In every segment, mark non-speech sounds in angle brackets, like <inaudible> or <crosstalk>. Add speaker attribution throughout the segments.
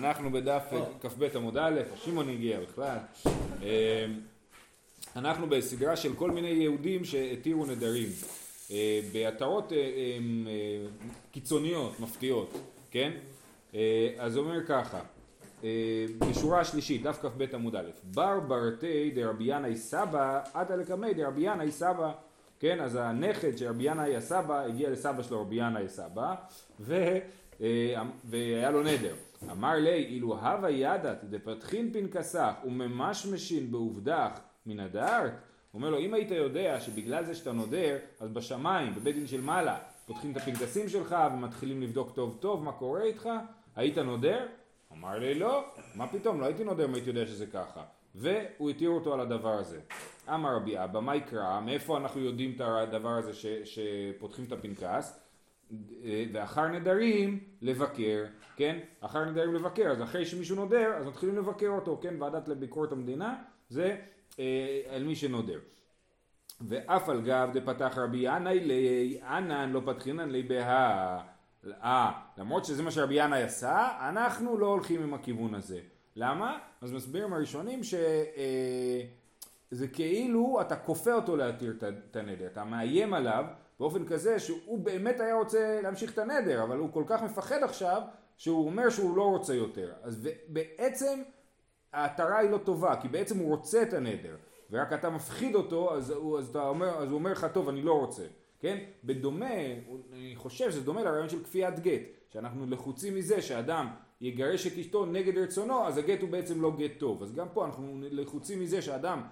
Speaker 1: אנחנו בדף כ"ב עמוד א', שמעון הגיע בכלל. אה, אנחנו בסדרה של כל מיני יהודים שהתירו נדרים. אה, בהתרות אה, קיצוניות, מפתיעות, כן? אז הוא אומר ככה, בשורה השלישית, דף כ"ב עמוד א', בר ברתי דרבי ינאי סבא, עתה לקמי דרבי ינאי סבא, כן? אז הנכד של רבי ינאי הסבא הגיע לסבא שלו רבי ינאי סבא, והיה לו נדר. אמר ליה, אילו הווה ידעת דפתחין פנקסך וממשמשין בעובדך מי נדרת, הוא אומר לו, אם היית יודע שבגלל זה שאתה נודר, אז בשמיים, בבית דין של מעלה, פותחים את הפנקסים שלך ומתחילים לבדוק טוב טוב מה קורה איתך, היית נודר? אמר ליה, לא, מה פתאום, לא הייתי נודר אם הייתי יודע שזה ככה. והוא התיר אותו על הדבר הזה. אמר רבי אבא, מאי קרא? מאיפה אנחנו יודעים את הדבר הזה ש, שפותחים את הפנקס? ואחר נדרים לבקר, כן? אחר נדרים לבקר, אז אחרי שמישהו נודר, אז מתחילים לבקר אותו, כן? ועדת לביקורת המדינה, זה אה, על מי שנודר. ואף על גב דפתח רבי ינאי לי, ענן לא פתחינן לי בהא. אה, למרות שזה מה שרבי ינאי עשה, אנחנו לא הולכים עם הכיוון הזה. למה? אז מסבירים הראשונים שזה אה, כאילו אתה כופה אותו להתיר את הנדר, אתה מאיים עליו באופן כזה שהוא באמת היה רוצה להמשיך את הנדר, אבל הוא כל כך מפחד עכשיו, שהוא אומר שהוא לא רוצה יותר. אז בעצם ההתרה היא לא טובה, כי בעצם הוא רוצה את הנדר, ורק אתה מפחיד אותו, אז הוא, אז אומר, אז הוא אומר לך, טוב, אני לא רוצה. כן? בדומה, אני חושב שזה דומה לרעיון של כפיית גט, שאנחנו לחוצים מזה שאדם יגרש את אשתו נגד רצונו, אז הגט הוא בעצם לא גט טוב. אז גם פה אנחנו לחוצים מזה שאדם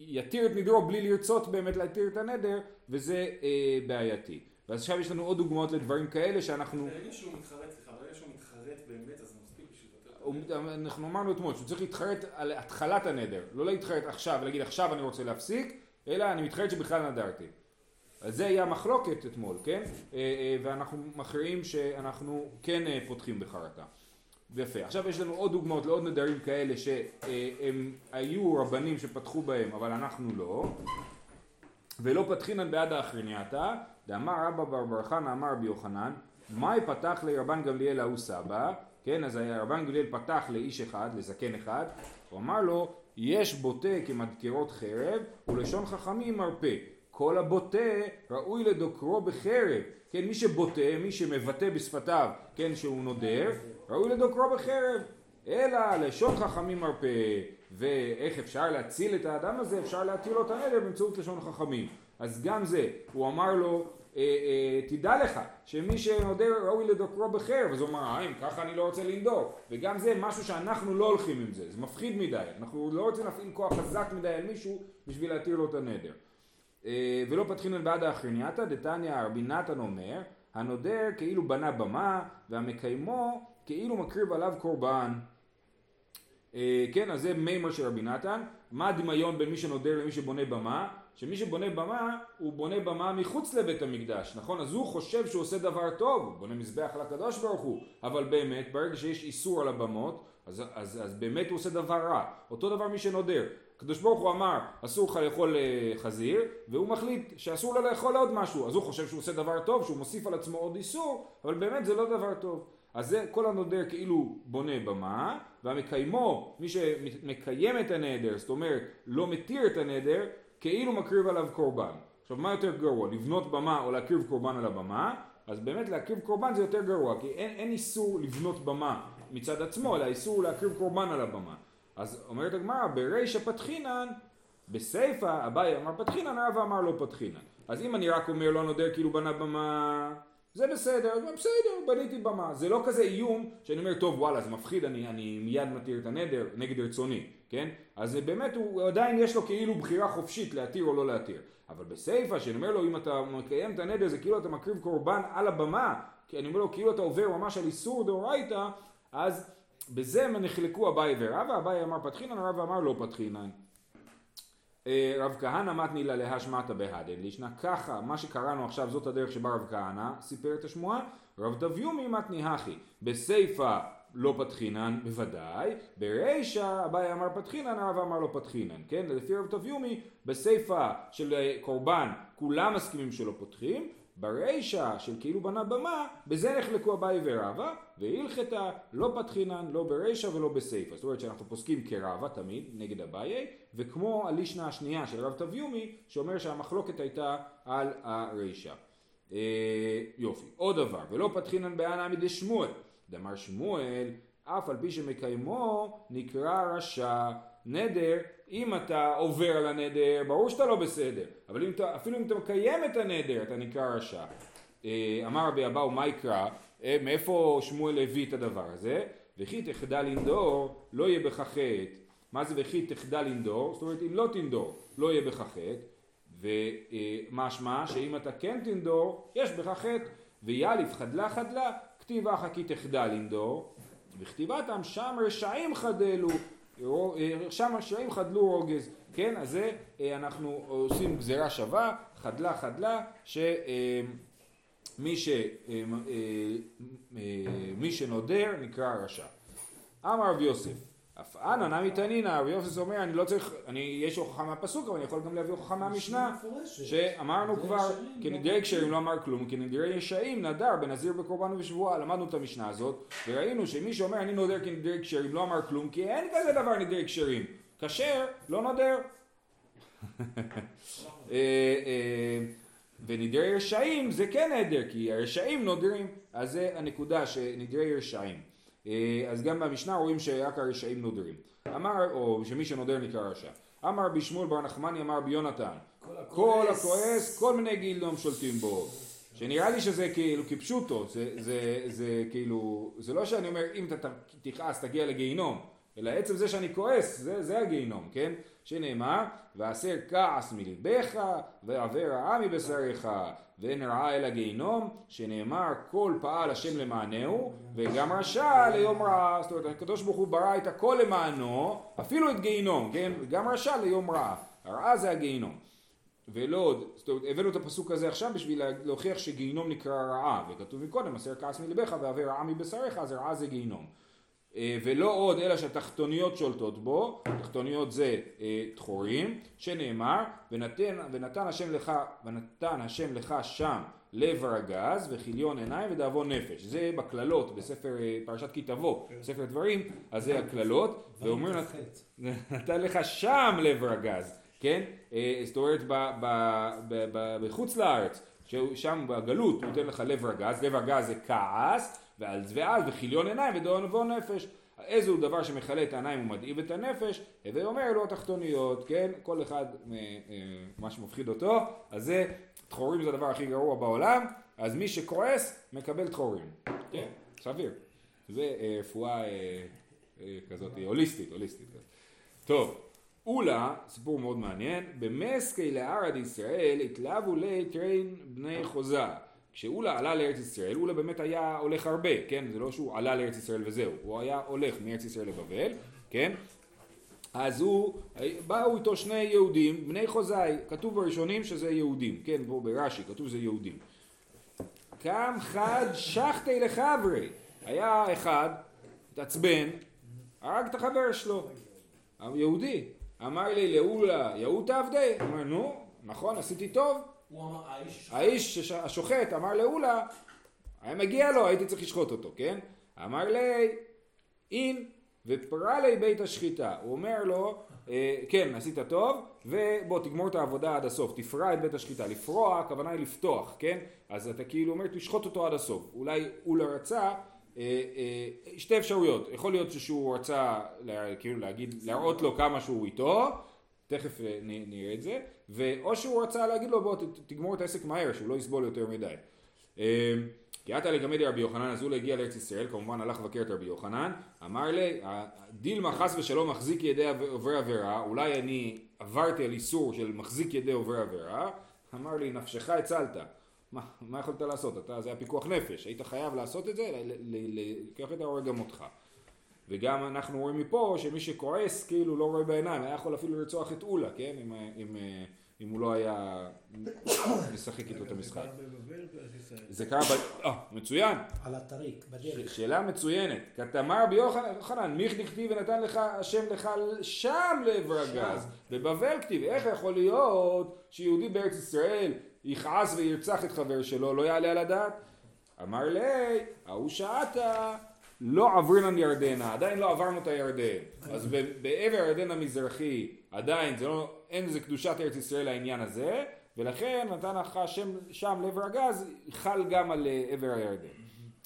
Speaker 1: יתיר את נדרו בלי לרצות באמת להתיר את הנדר, וזה אה, בעייתי. ואז עכשיו יש לנו עוד דוגמאות לדברים כאלה שאנחנו...
Speaker 2: ברגע שהוא מתחרט, סליחה, ברגע שהוא מתחרט באמת, אז מספיק בשביל.
Speaker 1: אנחנו אמרנו אתמול שהוא צריך להתחרט על התחלת הנדר, לא להתחרט עכשיו ולהגיד עכשיו אני רוצה להפסיק, אלא אני מתחרט שבכלל נדרתי. אז זה היה מחלוקת אתמול, כן? אה, אה, ואנחנו מכריעים שאנחנו כן אה, פותחים בחרטה. יפה. עכשיו יש לנו עוד דוגמאות לעוד נדרים כאלה שהם היו רבנים שפתחו בהם אבל אנחנו לא. ולא פתחינן בעד האחרינייתא, דאמר רבא בר בר חנא אמר רבי יוחנן, מאי פתח לרבן גמליאל ההוא סבא, כן, אז רבן גמליאל פתח לאיש אחד, לזקן אחד, הוא אמר לו, יש בוטה כמדקרות חרב ולשון חכמים מרפא. כל הבוטה ראוי לדוקרו בחרב. כן, מי שבוטה, מי שמבטא בשפתיו, כן, שהוא נודר, ראוי לדוקרו בחרב. אלא לשון חכמים מרפא. ואיך אפשר להציל את האדם הזה? אפשר להטיל לו את הנדר באמצעות לשון חכמים. אז גם זה, הוא אמר לו, אה, אה, תדע לך שמי שנודר ראוי לדוקרו בחרב, אז הוא אמר, אה, אם ככה אני לא רוצה לנדור. וגם זה משהו שאנחנו לא הולכים עם זה, זה מפחיד מדי. אנחנו לא רוצים להפעיל כוח חזק מדי על מישהו בשביל להתיר לו את הנדר. אה, ולא פתחינן בעד האחרינייתא, דתניא רבי נתן אומר, הנודר כאילו בנה במה, והמקיימו כאילו מקריב עליו קורבן. אה, כן, אז זה מימר של רבי נתן. מה הדמיון בין מי שנודר למי שבונה במה? שמי שבונה במה, הוא בונה במה מחוץ לבית המקדש, נכון? אז הוא חושב שהוא עושה דבר טוב, הוא בונה מזבח לקדוש ברוך הוא, אבל באמת, ברגע שיש איסור על הבמות, אז, אז, אז באמת הוא עושה דבר רע. אותו דבר מי שנודר. הקדוש ברוך הוא אמר אסור לך לאכול אה, חזיר והוא מחליט שאסור לו לאכול עוד משהו. אז הוא חושב שהוא עושה דבר טוב שהוא מוסיף על עצמו עוד איסור אבל באמת זה לא דבר טוב. אז זה כל הנודר כאילו בונה במה והמקיימו מי שמקיים את הנדר זאת אומרת לא מתיר את הנדר כאילו מקריב עליו קורבן. עכשיו מה יותר גרוע לבנות במה או להקריב קורבן על הבמה? אז באמת להקריב קורבן זה יותר גרוע כי אין, אין איסור לבנות במה מצד עצמו אלא איסור להקריב קורבן על הבמה אז אומרת הגמרא, ברישא פתחינן, בסיפא אביי אמר פתחינן, רבא אמר לא פתחינן. אז אם אני רק אומר לא נודר כאילו בנה במה, זה בסדר, בסדר, בניתי במה. זה לא כזה איום שאני אומר, טוב וואלה זה מפחיד, אני, אני מיד מתיר את הנדר נגד רצוני, כן? אז באמת הוא עדיין יש לו כאילו בחירה חופשית להתיר או לא להתיר. אבל בסיפא, שאני אומר לו אם אתה מקיים את הנדר זה כאילו אתה מקריב קורבן על הבמה, כי אני אומר לו כאילו אתה עובר ממש על איסור דאורייתא, אז בזה נחלקו אביי ורבא, אביי אמר פתחינן, רבא אמר לא פתחינן. אה, רב כהנא מתני לה להשמטה בהדן לישנה ככה מה שקראנו עכשיו זאת הדרך שבה רב כהנא סיפר את השמועה. רב דביומי מתני הכי בסיפא לא פתחינן בוודאי ברישא אביי אמר פתחינן הרב אמר לא פתחינן כן? לפי רב דביומי בסיפא של קורבן כולם מסכימים שלא פותחים ברישא של כאילו בנה במה, בזה נחלקו אביי ורבא, והלכתה לא פתחינן לא ברישא ולא בסיפא. זאת אומרת שאנחנו פוסקים כרבא תמיד נגד אביי, וכמו הלישנה השנייה של רב תביומי, שאומר שהמחלוקת הייתה על הרישא. אה, יופי. עוד דבר, ולא פתחינן בענה מדי שמואל. דאמר שמואל, אף על פי שמקיימו נקרא רשע. נדר, אם אתה עובר על הנדר, ברור שאתה לא בסדר. אבל אם אתה, אפילו אם אתה מקיים את הנדר, אתה נקרא רשע. אה, אמר רבי אבאו, מה יקרא? אה, מאיפה שמואל הביא את הדבר הזה? וכי תחדל לנדור, לא יהיה בך חטא. מה זה וכי תחדל לנדור? זאת אומרת, אם לא תנדור, לא יהיה בך חטא. ומשמע שאם אתה כן תנדור, יש בך חטא. ויאליף חדלה חדלה, כתיב אחא כי תחדל לנדור, וכתיבתם שם רשעים חדלו, שם רשעים חדלו רוגז, כן? אז זה אנחנו עושים גזירה שווה, חדלה חדלה, שמי ש... מי שנודר נקרא רשע. אמר רב יוסף אף אנא נמי תנינא, רבי יוסף אומר אני לא צריך, אני, יש הוכחה מהפסוק אבל אני יכול גם להביא הוכחה מהמשנה שאמרנו כבר כנדרי קשרים לא אמר כלום כנדרי ישעים נדר בנזיר בקורבן ובשבועה למדנו את המשנה הזאת וראינו שמי שאומר אני נודר כנדרי קשרים לא אמר כלום כי אין כזה דבר נדרי קשרים. כשר לא נודר. <laughs> אה, אה, ונדרי רשעים זה כן נדר כי הרשעים נודרים. אז זה הנקודה שנדרי רשעים אז גם במשנה רואים שרק הרשעים נודרים. אמר, או שמי שנודר נקרא רשע. אמר רבי שמואל בר נחמני אמר רבי יונתן כל הכועס כל מיני גילדום שולטים בו שנראה לי שזה כאילו כפשוטו זה, זה, זה כאילו זה לא שאני אומר אם אתה תכעס תגיע לגיהינום אלא עצם זה שאני כועס זה, זה הגיהינום כן שנאמר והסר כעס מלבך ועבר רעה מבשריך ואין רעה אלא גיהינום, שנאמר כל פעל השם למענהו, וגם רשע ליום רעה. זאת אומרת, הקדוש ברוך הוא ברא את הכל למענו, אפילו את גיהינום, כן? גם רשע ליום רעה. הרעה זה הגיהינום. ולא עוד, זאת אומרת, הבאנו את הפסוק הזה עכשיו בשביל להוכיח שגיהינום נקרא רעה, וכתוב מקודם, הסר כעס מלבך ועבר רעה מבשריך, אז רעה זה גיהינום. אה, ולא עוד אלא שהתחתוניות שולטות בו, תחתוניות זה אה, תחורים, שנאמר ונתן, ונתן השם לך ונתן השם לך שם לב רגז וכיליון עיניים ודאבון נפש. זה בקללות בספר אה, פרשת כי תבוא, כן. בספר דברים, אז זה הקללות, ואומרים <laughs> נתן לך שם לב רגז, כן? זאת אומרת בחוץ לארץ, שם בגלות הוא נותן לך לב רגז, לב רגז זה כעס ועל ואז וכיליון עיניים ודאבון נפש. איזה הוא דבר שמכלה את העיניים ומדאיב את הנפש, הווי אומר לו התחתוניות, כן? כל אחד אה, מה שמפחיד אותו, אז זה, תחורים זה הדבר הכי גרוע בעולם, אז מי שכועס מקבל תחורים, כן? סביר. זה אה, רפואה אה, כזאת הוליסטית, הוליסטית. טוב, אולה, סיפור מאוד מעניין, במסקי לערד ישראל התלהבו לי טריין בני חוזה. כשאולה עלה לארץ ישראל, אולה באמת היה הולך הרבה, כן? זה לא שהוא עלה לארץ ישראל וזהו, הוא היה הולך מארץ ישראל לבבל, כן? אז הוא, באו איתו שני יהודים, בני חוזאי, כתוב בראשונים שזה יהודים, כן, פה ברש"י, כתוב שזה יהודים. קם חד שחטי לחברי, היה אחד, התעצבן, הרג את החבר שלו, יהודי, אמר לי לאולה, יהות עבדי, אמר נו, נכון, עשיתי טוב, האיש השוחט אמר לאולה, היה מגיע לו, הייתי צריך לשחוט אותו, כן? אמר לי, אין, ופרה לי בית השחיטה. הוא אומר לו, אה, כן, עשית טוב, ובוא תגמור את העבודה עד הסוף, תפרע את בית השחיטה. לפרוע, הכוונה היא לפתוח, כן? אז אתה כאילו אומר, תשחוט אותו עד הסוף. אולי לא רצה, אה, אה, שתי אפשרויות, יכול להיות שהוא רצה כאילו להגיד, להראות לו כמה שהוא איתו, תכף אה, נראה את זה, ואו שהוא רצה להגיד לו בוא תגמור את העסק מהר, שהוא לא יסבול יותר מדי. אמ, כי עתה לגמד רבי יוחנן, אז הוא הגיע לארץ ישראל, כמובן הלך לבקר את רבי יוחנן, אמר לי, דילמה חס ושלום מחזיק ידי עוברי עבירה, אולי אני עברתי על איסור של מחזיק ידי עוברי עבירה, אמר לי, נפשך הצלת. מה, מה יכולת לעשות? אתה, זה היה פיקוח נפש, היית חייב לעשות את זה, לקח את ההורג גם אותך. וגם אנחנו רואים מפה שמי שכועס כאילו לא רואה בעיניים, היה יכול אפילו לרצוח את אולה, כן? אם, אם, אם הוא לא היה משחק איתו את המשחק. זה קרה ב... אה, מצוין.
Speaker 3: על הטריק, בדרך.
Speaker 1: שאלה מצוינת. כתמר ביוחנן, מיך דכתיב ונתן לך השם לך שם לב רגז. בבבל כתיב, איך יכול להיות שיהודי בארץ ישראל יכעס וירצח את חבר שלו, לא יעלה על הדעת? אמר לי, ההוא שעתה, לא עברנן ירדנה, עדיין לא עברנו את הירדן. אז בעבר הירדן המזרחי, עדיין זה לא, אין איזה קדושת ארץ ישראל לעניין הזה, ולכן נתן לך שם, שם לעבר הגז, חל גם על אה, עבר הירדן.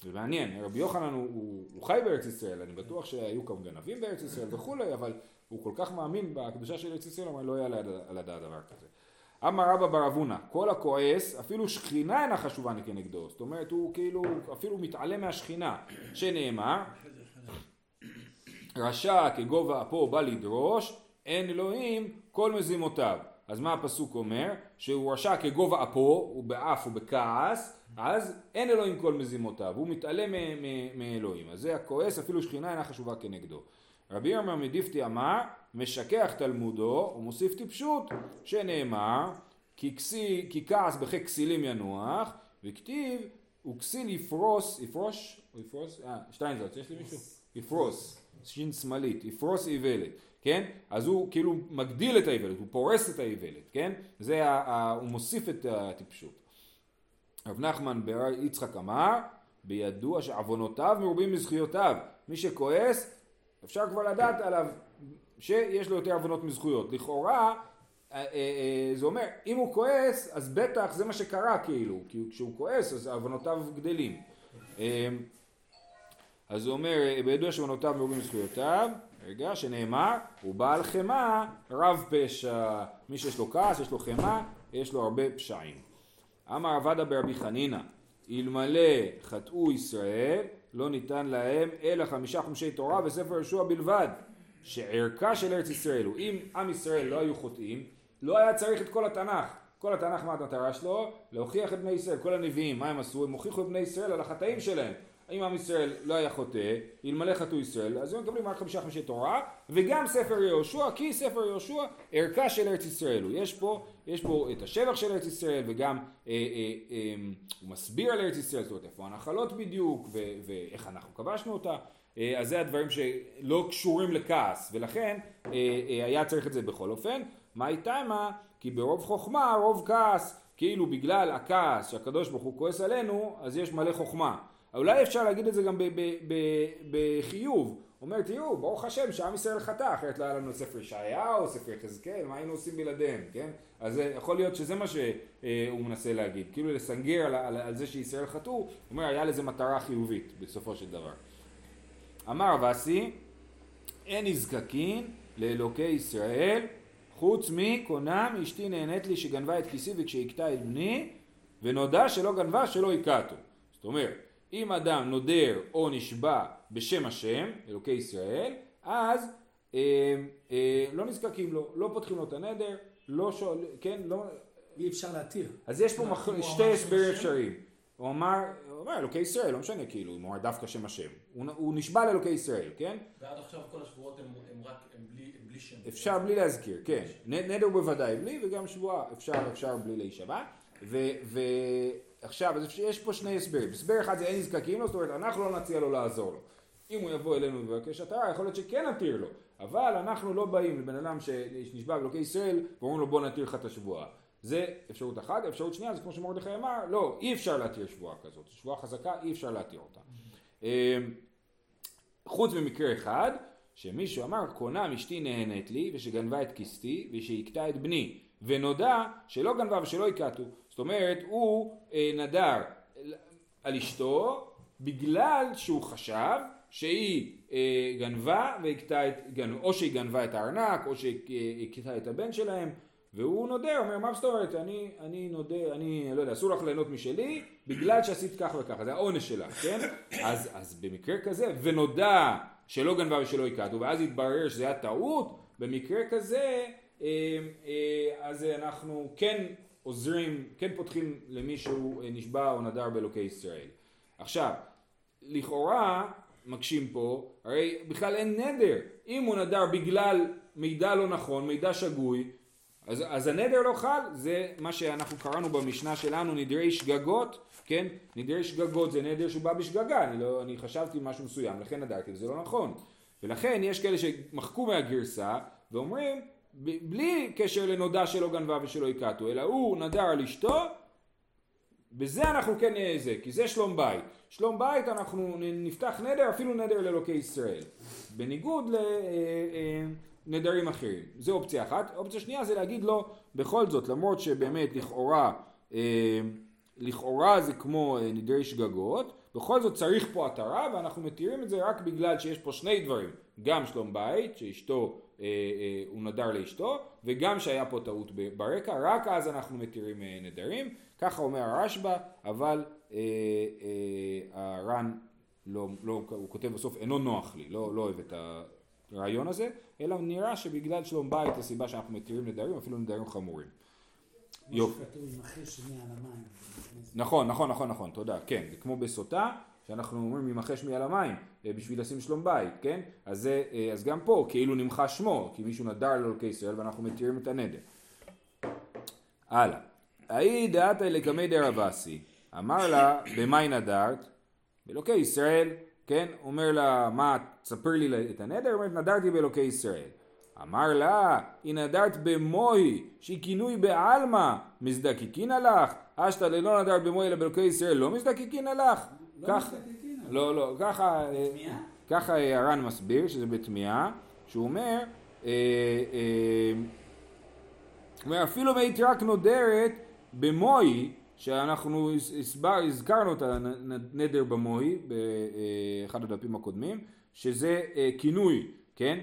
Speaker 1: זה מעניין, רבי יוחנן הוא, הוא, הוא חי בארץ ישראל, אני בטוח שהיו כמה גנבים בארץ ישראל וכולי, אבל הוא כל כך מאמין בקדושה של ארץ ישראל, הוא לא יעלה על הדעת דבר כזה. אמר רבא בר אבונה, כל הכועס, אפילו שכינה אינה חשובה כנגדו, זאת אומרת הוא כאילו אפילו מתעלם מהשכינה, שנאמר, רשע כגובה אפו בא לדרוש, אין אלוהים כל מזימותיו. אז מה הפסוק אומר? שהוא רשע כגובה אפו, הוא באף ובכעס, אז אין אלוהים כל מזימותיו, הוא מתעלם מאלוהים. אז זה הכועס, אפילו שכינה אינה חשובה כנגדו. רבי ירמיה מדיפתי אמר, משכח תלמודו ומוסיף טיפשות, שנאמר, כי, כעס בחק כסילים ינוח, וכתיב, וכסיל יפרוס, יפרוש, או יפרוס, אה, שטיינזרץ, יש לי מישהו? יפרוס, שין שמאלית, יפרוס איוולת, כן? אז הוא כאילו מגדיל את האיוולת, הוא פורס את האיוולת, כן? זה, ה, ה, הוא מוסיף את הטיפשות. רב נחמן בר יצחק אמר, בידוע שעוונותיו מרובים מזכויותיו. מי שכועס, אפשר כבר לדעת עליו שיש לו יותר עוונות מזכויות. לכאורה, אה, אה, אה, זה אומר, אם הוא כועס, אז בטח זה מה שקרה כאילו, כי כשהוא כועס אז עוונותיו גדלים. אז הוא אומר, בידוע שעוונותיו מרובים מזכויותיו, רגע, שנאמר, הוא בעל חמאה רב פשע. מי שיש לו כעס, יש לו חמאה, יש לו הרבה פשעים. אמר עבדה ברבי חנינא, אלמלא חטאו ישראל, לא ניתן להם אלא חמישה חומשי תורה וספר יהושע בלבד. שערכה של ארץ ישראל הוא, אם עם ישראל לא היו חוטאים, לא היה צריך את כל התנ"ך. כל התנ"ך מה המטרה שלו? להוכיח את בני ישראל. כל הנביאים, מה הם עשו? הם הוכיחו את בני ישראל על החטאים שלהם. אם עם ישראל לא היה חוטא, אלמלא חטאו ישראל, אז הם מקבלים רק חמישה חמישי תורה, וגם ספר יהושע, כי ספר יהושע ערכה של ארץ ישראל הוא. יש פה, יש פה את השבח של ארץ ישראל, וגם אה, אה, אה, הוא מסביר על ארץ ישראל, זאת אומרת איפה הנחלות בדיוק, ו, ואיך אנחנו כבשנו אותה. אה, אז זה הדברים שלא קשורים לכעס, ולכן אה, אה, היה צריך את זה בכל אופן. מה איתה מה? כי ברוב חוכמה רוב כעס, כאילו בגלל הכעס שהקדוש ברוך הוא כועס עלינו, אז יש מלא חוכמה. אולי אפשר להגיד את זה גם בחיוב. אומר תראו ברוך השם שעם ישראל חטא אחרת לא היה לנו ספר ישעיהו ספר יחזקאל מה היינו עושים בלעדיהם כן? אז יכול להיות שזה מה שהוא מנסה להגיד. כאילו לסנגר על, על, על זה שישראל חטאו הוא אומר היה לזה מטרה חיובית בסופו של דבר. אמר וסי אין נזקקין לאלוקי ישראל חוץ מקונם אשתי נהנית לי שגנבה את כיסי וכשהכתה את בני ונודע שלא גנבה שלא הכתו זאת אומרת אם אדם נודר או נשבע בשם השם, אלוקי ישראל, אז אה, אה, לא נזקקים לו, לא פותחים לו את הנדר, לא שואל, כן, לא...
Speaker 3: אי אפשר להתיר.
Speaker 1: אז יש פה מח... שתי הסברים אפשריים. הוא אמר, הוא אמר אלוקי ישראל, לא משנה כאילו, הוא אמר דווקא שם השם. הוא, הוא נשבע לאלוקי ישראל, כן?
Speaker 2: ועד עכשיו כל השבועות הם, הם רק, הם בלי, הם בלי שם.
Speaker 1: אפשר בלי להזכיר, כן. נדר בוודאי בלי, וגם שבועה אפשר, אפשר בלי להישבע. ו... ו... עכשיו, אז יש פה שני הסברים. הסבר אחד זה אין נזקקים לו, זאת אומרת, אנחנו לא נציע לו לעזור לו. אם הוא יבוא אלינו ויבקש התרה, יכול להיות שכן נתיר לו. אבל אנחנו לא באים לבן אדם שנשבע באלוקי ישראל, ואומרים לו בוא נתיר לך את השבועה. זה אפשרות אחת. אפשרות שנייה זה כמו שמרדכי אמר, לא, אי אפשר להתיר שבועה כזאת. שבועה חזקה, אי אפשר להתיר אותה. אמ, חוץ ממקרה אחד, שמישהו אמר, קונה אשתי נהנית לי, ושגנבה את כיסתי, ושהכתה את בני, ונודע שלא גנבה ושלא הכתו. זאת אומרת, הוא אה, נדר על אשתו בגלל שהוא חשב שהיא אה, גנבה והכתה את. או שהיא גנבה את הארנק או שהכתה את הבן שלהם והוא נודר, אומר מה זאת אומרת, אני, אני נודר, אני לא יודע, אסור לך ליהנות משלי בגלל שעשית כך וככה, זה העונש שלך, כן? אז, אז במקרה כזה, ונודע שלא גנבה ושלא הכתו ואז התברר שזה היה טעות, במקרה כזה אה, אה, אז אנחנו כן עוזרים, כן פותחים למישהו אה, נשבע או נדר באלוקי ישראל. עכשיו, לכאורה מקשים פה, הרי בכלל אין נדר. אם הוא נדר בגלל מידע לא נכון, מידע שגוי, אז, אז הנדר לא חל, זה מה שאנחנו קראנו במשנה שלנו, נדרי שגגות, כן? נדרי שגגות זה נדר שהוא בא בשגגה, אני, לא, אני חשבתי משהו מסוים, לכן נדרתי, וזה לא נכון. ולכן יש כאלה שמחקו מהגרסה ואומרים בלי קשר לנודע שלא גנבה ושלא הכתו, אלא הוא נדר על אשתו בזה אנחנו כן נהיה זה, כי זה שלום בית. שלום בית אנחנו נפתח נדר, אפילו נדר לאלוקי ישראל. בניגוד לנדרים אחרים. זו אופציה אחת. אופציה שנייה זה להגיד לו, בכל זאת, למרות שבאמת לכאורה, לכאורה זה כמו נדרי שגגות, בכל זאת צריך פה התרה ואנחנו מתירים את זה רק בגלל שיש פה שני דברים, גם שלום בית, שאשתו, אה, אה, הוא נדר לאשתו, וגם שהיה פה טעות ברקע, רק אז אנחנו מתירים אה, נדרים, ככה אומר הרשב"א, אבל אה, אה, הר"ן, לא, לא, הוא כותב בסוף, אינו נוח לי, לא, לא אוהב את הרעיון הזה, אלא נראה שבגלל שלום בית הסיבה שאנחנו מתירים נדרים, אפילו נדרים חמורים.
Speaker 3: יופי.
Speaker 1: נכון, נכון, נכון, נכון, תודה, כן, זה כמו בסוטה, שאנחנו אומרים ימחה שמי על המים אה, בשביל לשים שלום בית, כן? אז, זה, אה, אז גם פה כאילו נמחה שמו, כי מישהו נדר לאלוקי ישראל ואנחנו מתירים את הנדר. הלאה. האי דעתה לקמי דרבסי, אמר לה, במאי נדרת? באלוקי ישראל, כן? אומר לה, מה, תספר לי את הנדר? אומרת, נדרתי באלוקי ישראל. אמר לה, היא נדרת במוי, שהיא כינוי בעלמא, מזדקקין לך? אשתא ללא נדרת במוי אלא באלוקי ישראל, לא מזדקקין לך?
Speaker 3: לא מזדקקין.
Speaker 1: לא, לא, ככה, אה, ככה הר"ן מסביר, שזה בתמיהה, שהוא אומר, אה, אה, אומר אפילו מית רק נודרת במוי, שאנחנו הסבר, הזכרנו את הנדר במוי באחד הדפים הקודמים, שזה כינוי, כן?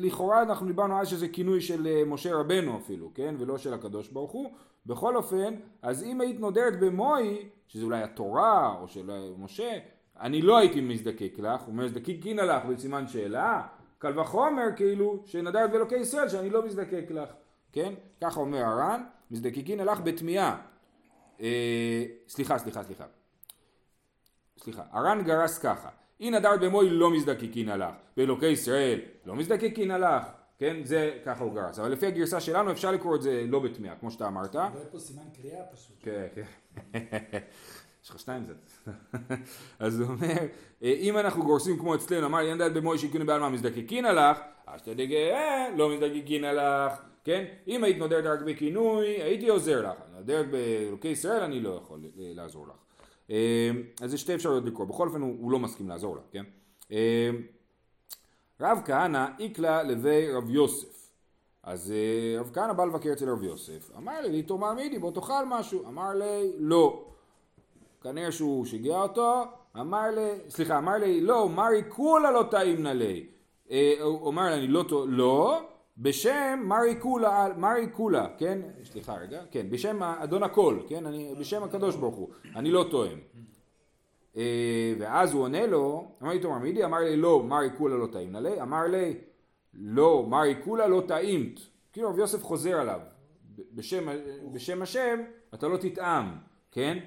Speaker 1: לכאורה אנחנו דיברנו אז שזה כינוי של אה, משה רבנו אפילו, כן? ולא של הקדוש ברוך הוא. בכל אופן, אז אם היית נודרת במוי, שזה אולי התורה או של משה, אני לא הייתי מזדקק לך, הוא אומר מזדקקין לך בסימן שאלה, קל וחומר כאילו שנדרת באלוקי ישראל שאני לא מזדקק לך, כן? ככה אומר הר"ן, מזדקקין לך בתמיהה. אה, סליחה, סליחה, סליחה. סליחה, הר"ן גרס ככה, אי נדרת במוי לא מזדקקין עלך, באלוקי ישראל לא מזדקקין עלך, כן, זה ככה הוא גרס, אבל לפי הגרסה שלנו אפשר לקרוא את זה לא בתמיהה, כמו שאתה אמרת.
Speaker 3: זה פה סימן קריאה פשוט.
Speaker 1: כן, כן. <laughs> יש לך שתיים זה. <laughs> אז הוא אומר, אם אנחנו גורסים כמו אצלנו, אמר אין דעת במוי שיקוני בעלמא מזדקקין עלך, אז אתה דגה, לא מזדקקין עלך, כן? אם היית נודרת רק בכינוי, הייתי עוזר לך. נודרת באלוקי ישראל, אני לא יכול לעזור לך. אז יש שתי אפשרויות לקרוא, בכל אופן הוא, הוא לא מסכים לעזור לה, כן? רב כהנא איקלה לבי רב יוסף. אז אה, רב כהנא בא לבקר אצל רב יוסף, אמר לי, תאמר מידי, בוא תאכל משהו. אמר לי, לא. כנראה שהוא שיגע אותו, אמר לי, סליחה, אמר לי, לא, מרי כולה לא טעים נלי. אה, הוא אמר לי, לא, לא, בשם מרי קולה, מרי קולה, כן? סליחה רגע, כן, בשם אדון הכל, כן? אני, בשם הקדוש ברוך הוא, אני לא טועם. אה, ואז הוא עונה לו, אמר לי תאמר מידי, אמר לי לא, מרי קולה לא טעים נלי, אמר לי לא, מרי קולה לא טעימת. כאילו רב יוסף חוזר עליו, בשם, בשם השם אתה לא תטעם, כן?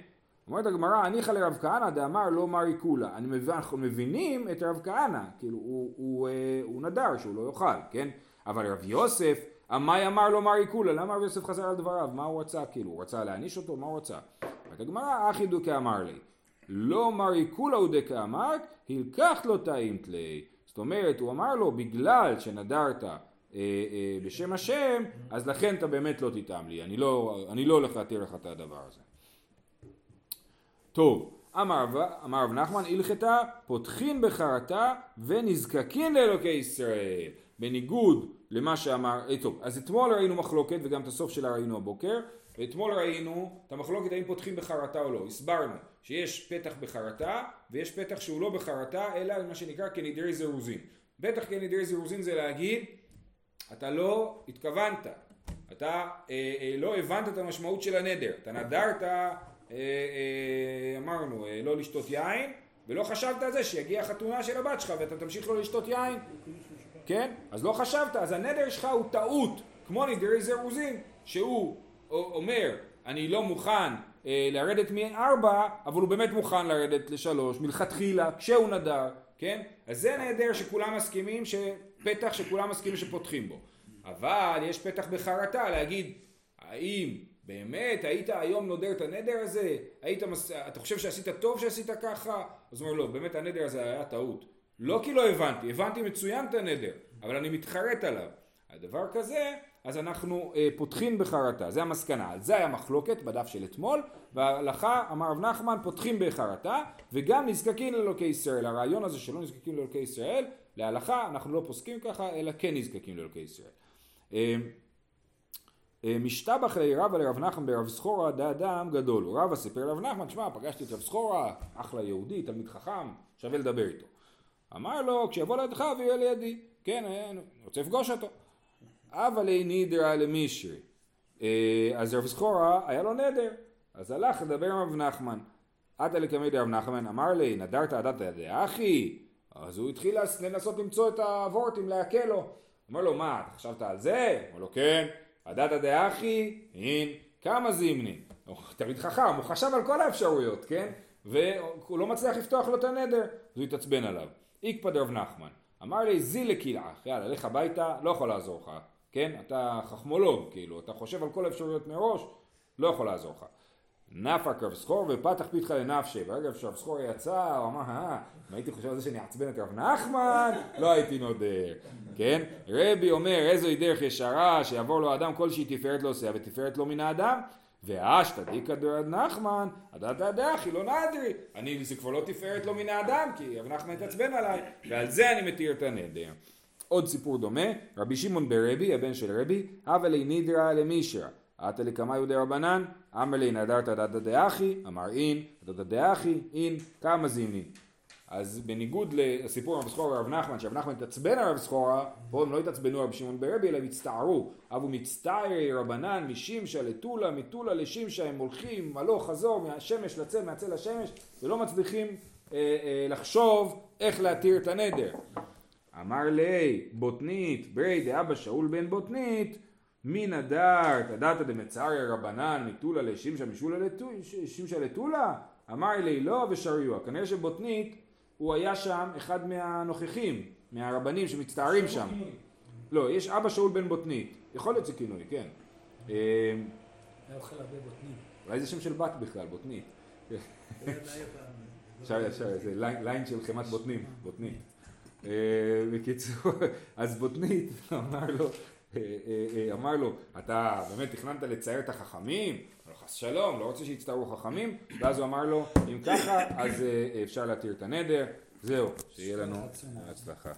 Speaker 1: אומרת הגמרא, הניחא לרב כהנא דאמר לא מרי קולה. אנחנו מבינים את רב כהנא, כאילו הוא, הוא, הוא, אה, הוא נדר שהוא לא יאכל, כן? אבל רב יוסף, עמאי אמר לו מרי כולה, למה רב יוסף חזר על דבריו? מה הוא רצה? כאילו, הוא רצה להעניש אותו? מה הוא רצה? אומרת הגמרא, אחי דוקא אמר לי, לא מרי כולה הוא דקה אמרת, הלקחת לו טעימת לי. זאת אומרת, הוא אמר לו, בגלל שנדרת אה, אה, בשם השם, אז לכן אתה באמת לא תטעם לי, אני לא, אני לא הולך להתיר לך את הדבר הזה. טוב, אמר רב נחמן, הלכתה פותחין בחרטה ונזקקין לאלוקי ישראל. בניגוד למה שאמר, אה, טוב, אז אתמול ראינו מחלוקת וגם את הסוף שלה ראינו הבוקר, ואתמול ראינו את המחלוקת האם פותחים בחרטה או לא, הסברנו שיש פתח בחרטה ויש פתח שהוא לא בחרטה אלא מה שנקרא כנדרי זירוזין, בטח כנדרי זירוזין זה להגיד אתה לא התכוונת, אתה אה, אה, לא הבנת את המשמעות של הנדר, אתה נדרת, אה, אה, אמרנו, אה, לא לשתות יין ולא חשבת על זה שיגיע החתונה של הבת שלך ואתה תמשיך לא לשתות יין. כן? אז לא חשבת, אז הנדר שלך הוא טעות, כמו נדרי זירוזין, שהוא אומר, אני לא מוכן לרדת מארבע, אבל הוא באמת מוכן לרדת לשלוש, מלכתחילה, כשהוא נדר, כן? אז זה נדר שכולם מסכימים, פתח שכולם מסכימים שפותחים בו. אבל יש פתח בחרטה להגיד, האם באמת היית היום נודר את הנדר הזה? היית, מס... אתה חושב שעשית טוב שעשית ככה? אז הוא אומר לא, באמת הנדר הזה היה טעות. לא כי לא הבנתי, הבנתי מצוין את הנדר, אבל אני מתחרט עליו. הדבר כזה, אז אנחנו אה, פותחים בחרטה, זה המסקנה. על זה היה מחלוקת בדף של אתמול, וההלכה, אמר רב נחמן, פותחים בחרטה, וגם נזקקים לאלוקי ישראל. הרעיון הזה שלא נזקקים לאלוקי ישראל, להלכה אנחנו לא פוסקים ככה, אלא כן נזקקים לאלוקי ישראל. אה, אה, משתבח לי רבא לרב נחמן ברב סחורה דה אדם גדול. רבא סיפר לרב נחמן, שמע, פגשתי את רב סחורה, אחלה יהודי, תלמיד חכם, שווה לדבר איתו. אמר לו, כשיבוא לידך ויהיה לידי. כן, אה, אני רוצה לפגוש אותו. אבל אין נידרה למישרי. אה, אז רב סחורה היה לו נדר, אז הלך לדבר עם רב נחמן. עתה לקמי דרב נחמן, אמר לי, נדרת עדת דאחי? אז הוא התחיל לנסות למצוא את הוורטים להקל לו. אמר לו, מה, אתה חשבת על זה? אמר לו, כן. עדת דאחי? אין. כמה זימני? תמיד חכם, הוא חשב על כל האפשרויות, כן? והוא לא מצליח לפתוח לו את הנדר, אז הוא התעצבן עליו. איקפא דרב נחמן. אמר לי, זילה קילעך, יאללה, לך הביתה, לא יכול לעזור לך, כן? אתה חכמולוג, כאילו, אתה חושב על כל האפשרויות מראש, לא יכול לעזור לך. נפק רב סחור ופתח פיתך לנפשי. ברגע שרב סחור יצא, הוא אמר, אה, אם הייתי חושב על זה שאני אעצבן את רב נחמן, לא הייתי נודר, כן? רבי אומר, איזוהי דרך ישרה, שיעבור לו אדם כלשהי תפארת לא עושה, ותפארת לו מן האדם. ואשתא דיקא דרב נחמן, הדתא דאחי לא נדרי. אני, זה כבר לא תפארת לו מן האדם, כי רב נחמן התעצבן עליי, ועל זה אני מתיר את הנדר. עוד סיפור דומה, רבי שמעון ברבי, הבן של רבי, הווה לי נידרא למישרא. עתה יהודי רבנן, אמר לי נדרת דתא דאחי, אמר אין, דתא דאחי, אין, כמה זימנין. אז בניגוד לסיפור רב סחורה ורב נחמן, שרב נחמן התעצבן על רב סחורה, פה הם לא התעצבנו רבי שמעון ברבי, אלא הם הצטערו. אבו מצטערי רבנן משמשה לטולה, מטולה לשמשה, הם הולכים הלוך חזור מהשמש לצל, מהצל לשמש, ולא מצליחים אה, אה, לחשוב איך להתיר את הנדר. אמר לי, בוטנית, ברי דאבא שאול בן בוטנית, מן הדרת, הדתא דמצריה רבנן, מטולה לשמשה משולה שמשה לטולה? אמר לי לא ושריוע. כנראה שבוטנית הוא היה שם אחד מהנוכחים, מהרבנים שמצטערים שם. לא, יש אבא שאול בן בוטנית. יכול להיות שכינוי, כן.
Speaker 3: היה אוכל הרבה בוטנים.
Speaker 1: אולי זה שם של בת בכלל, בוטנית. אפשר, <laughs> אפשר, זה ליין, ליין של חמאת בוטנים, בוטנית. אה, בקיצור, <laughs> אז בוטנית <laughs> אמר לו, אה, אה, אמר לו, אתה באמת תכננת לצער את החכמים? אמר לו, חס שלום, לא רוצה שיצטערו חכמים, ואז הוא אמר לו, אם ככה, אז אפשר להתיר את הנדר, זהו, שיהיה לנו. הצלחה.